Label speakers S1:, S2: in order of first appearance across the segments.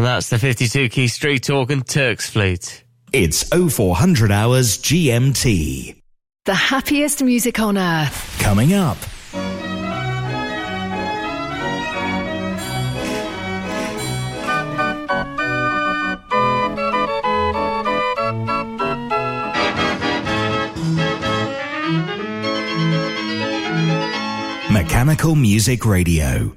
S1: And that's the 52 key street talk and Turks fleet.
S2: It's 0400 hours GMT.
S3: The happiest music on earth.
S2: Coming up. Mechanical Music Radio.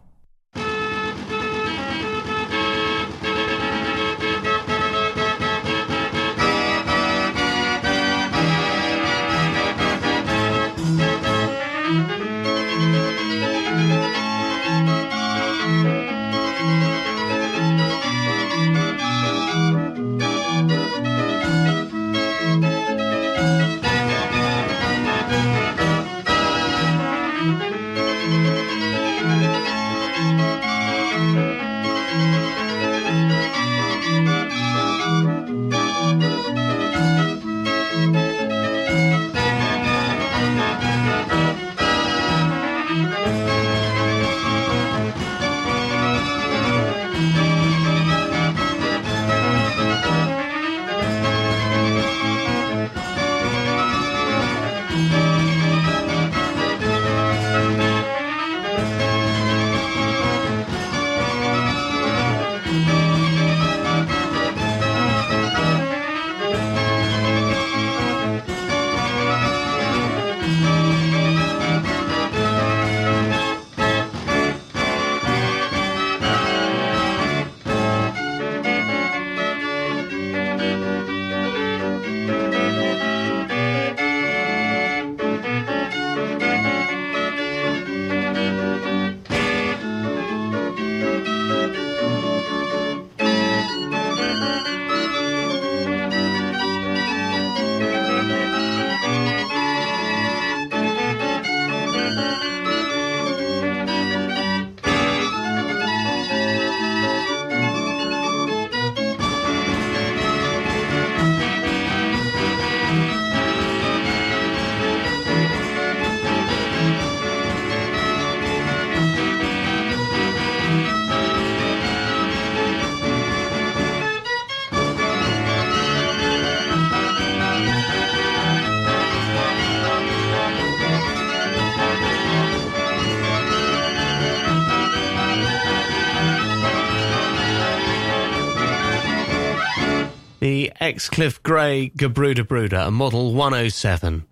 S1: The Excliff Grey Gebruder Bruder, a Model 107.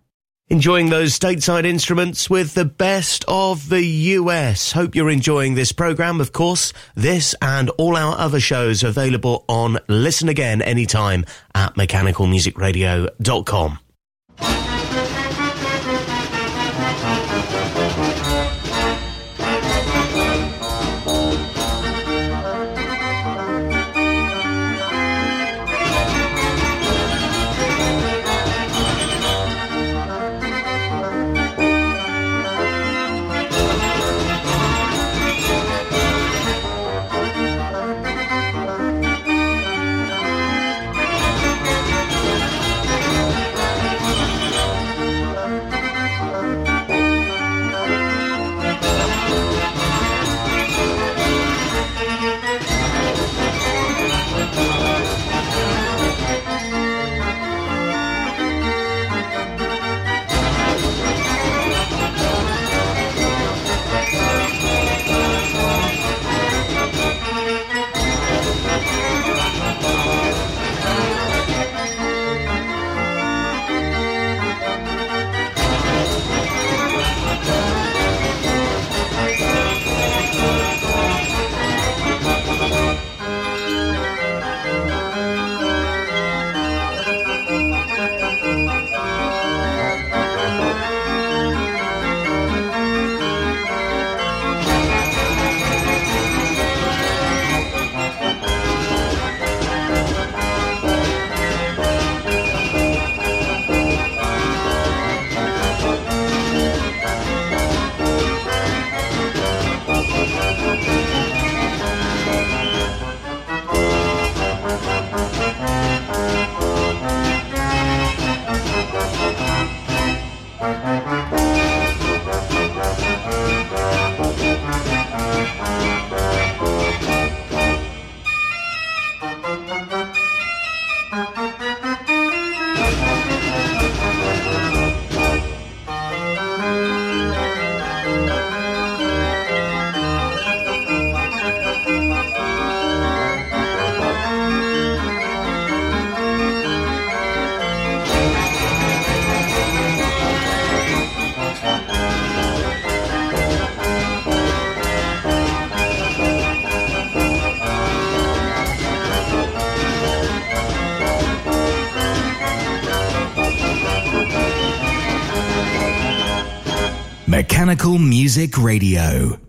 S1: Enjoying those stateside instruments with the best of the US. Hope you're enjoying this program. Of course, this and all our other shows available on Listen Again anytime at mechanicalmusicradio.com.
S2: Music Radio.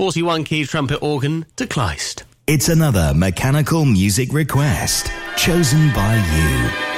S1: 41 key trumpet organ to Kleist.
S2: It's another mechanical music request chosen by you.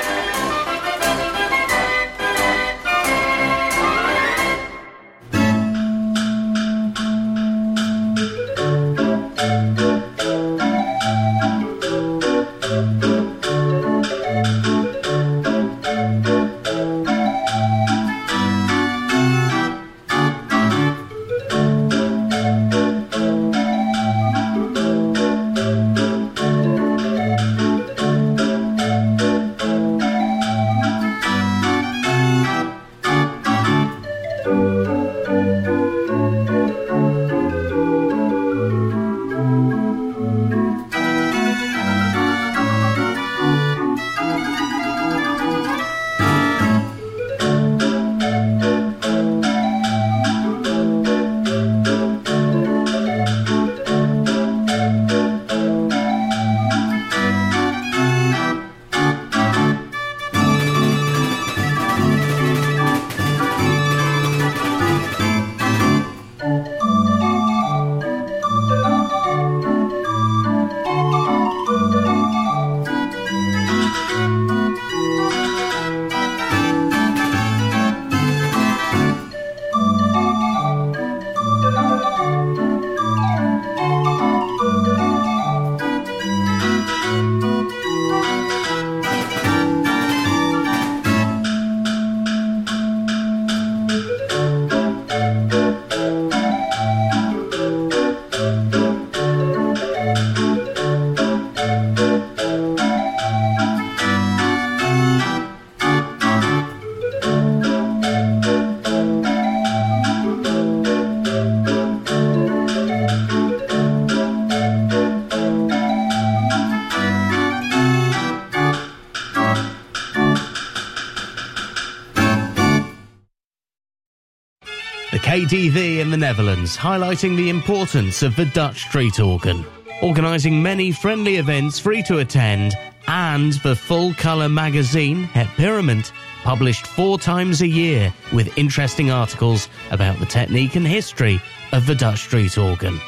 S1: KDV in the Netherlands, highlighting the importance of the Dutch street organ, organising many friendly events free to attend, and the full colour magazine, Het Pierement, published four times a year with interesting articles about the technique and history of the Dutch street organ.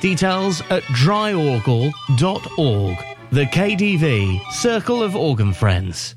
S1: Details at draaiorgel.org. The KDV, Circle of Organ Friends.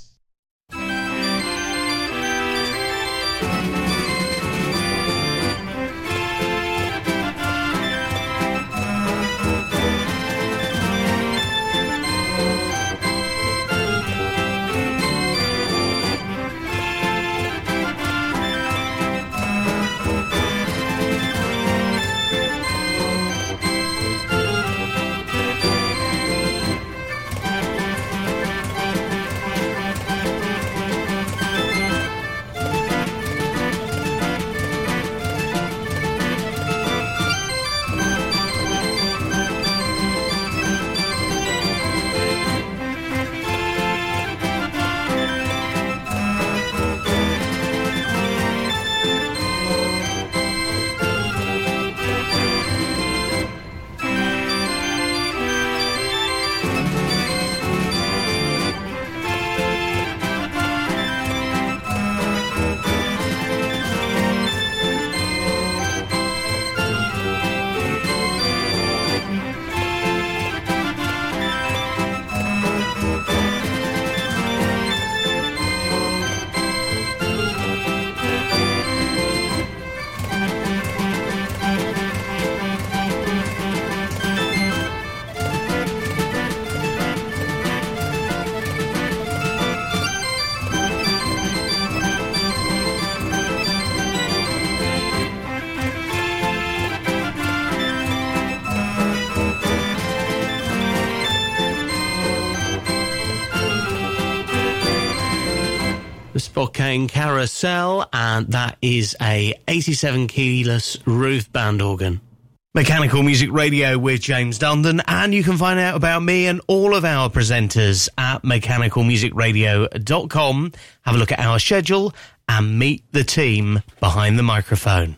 S1: Carousel, and that is a 87 keyless roof band organ. Mechanical Music Radio with James Dundon, and you can find out about me and all of our presenters at mechanicalmusicradio.com. Have a look at our schedule and meet the team behind the microphone.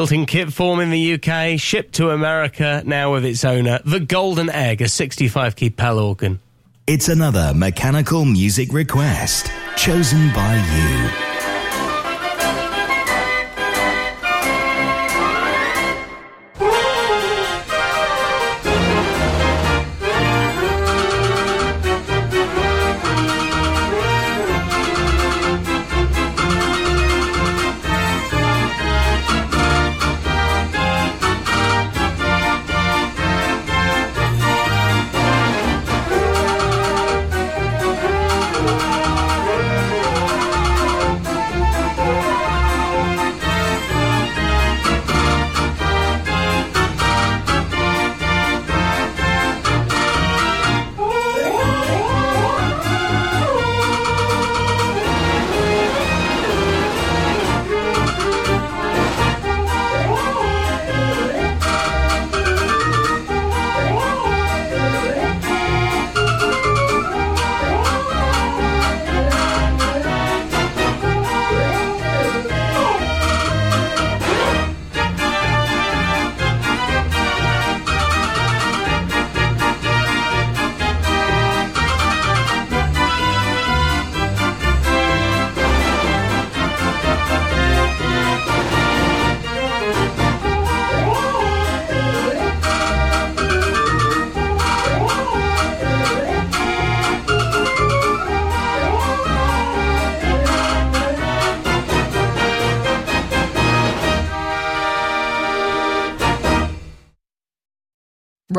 S1: Built in kit form in the UK, shipped to America now with its owner, the Golden Egg, a 65 key PAL organ.
S2: It's another mechanical music request chosen by you.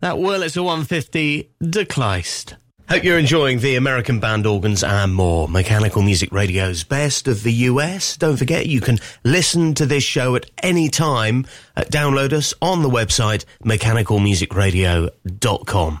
S1: That Wurlitzer 150 decliced. Hope you're enjoying the American band organs and more. Mechanical Music Radio's best of the US. Don't forget you can listen to this show at any time. Uh, download us on the website mechanicalmusicradio.com.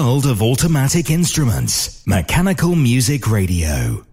S2: World of automatic instruments. Mechanical Music Radio.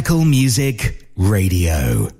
S2: Mechanical Music Radio.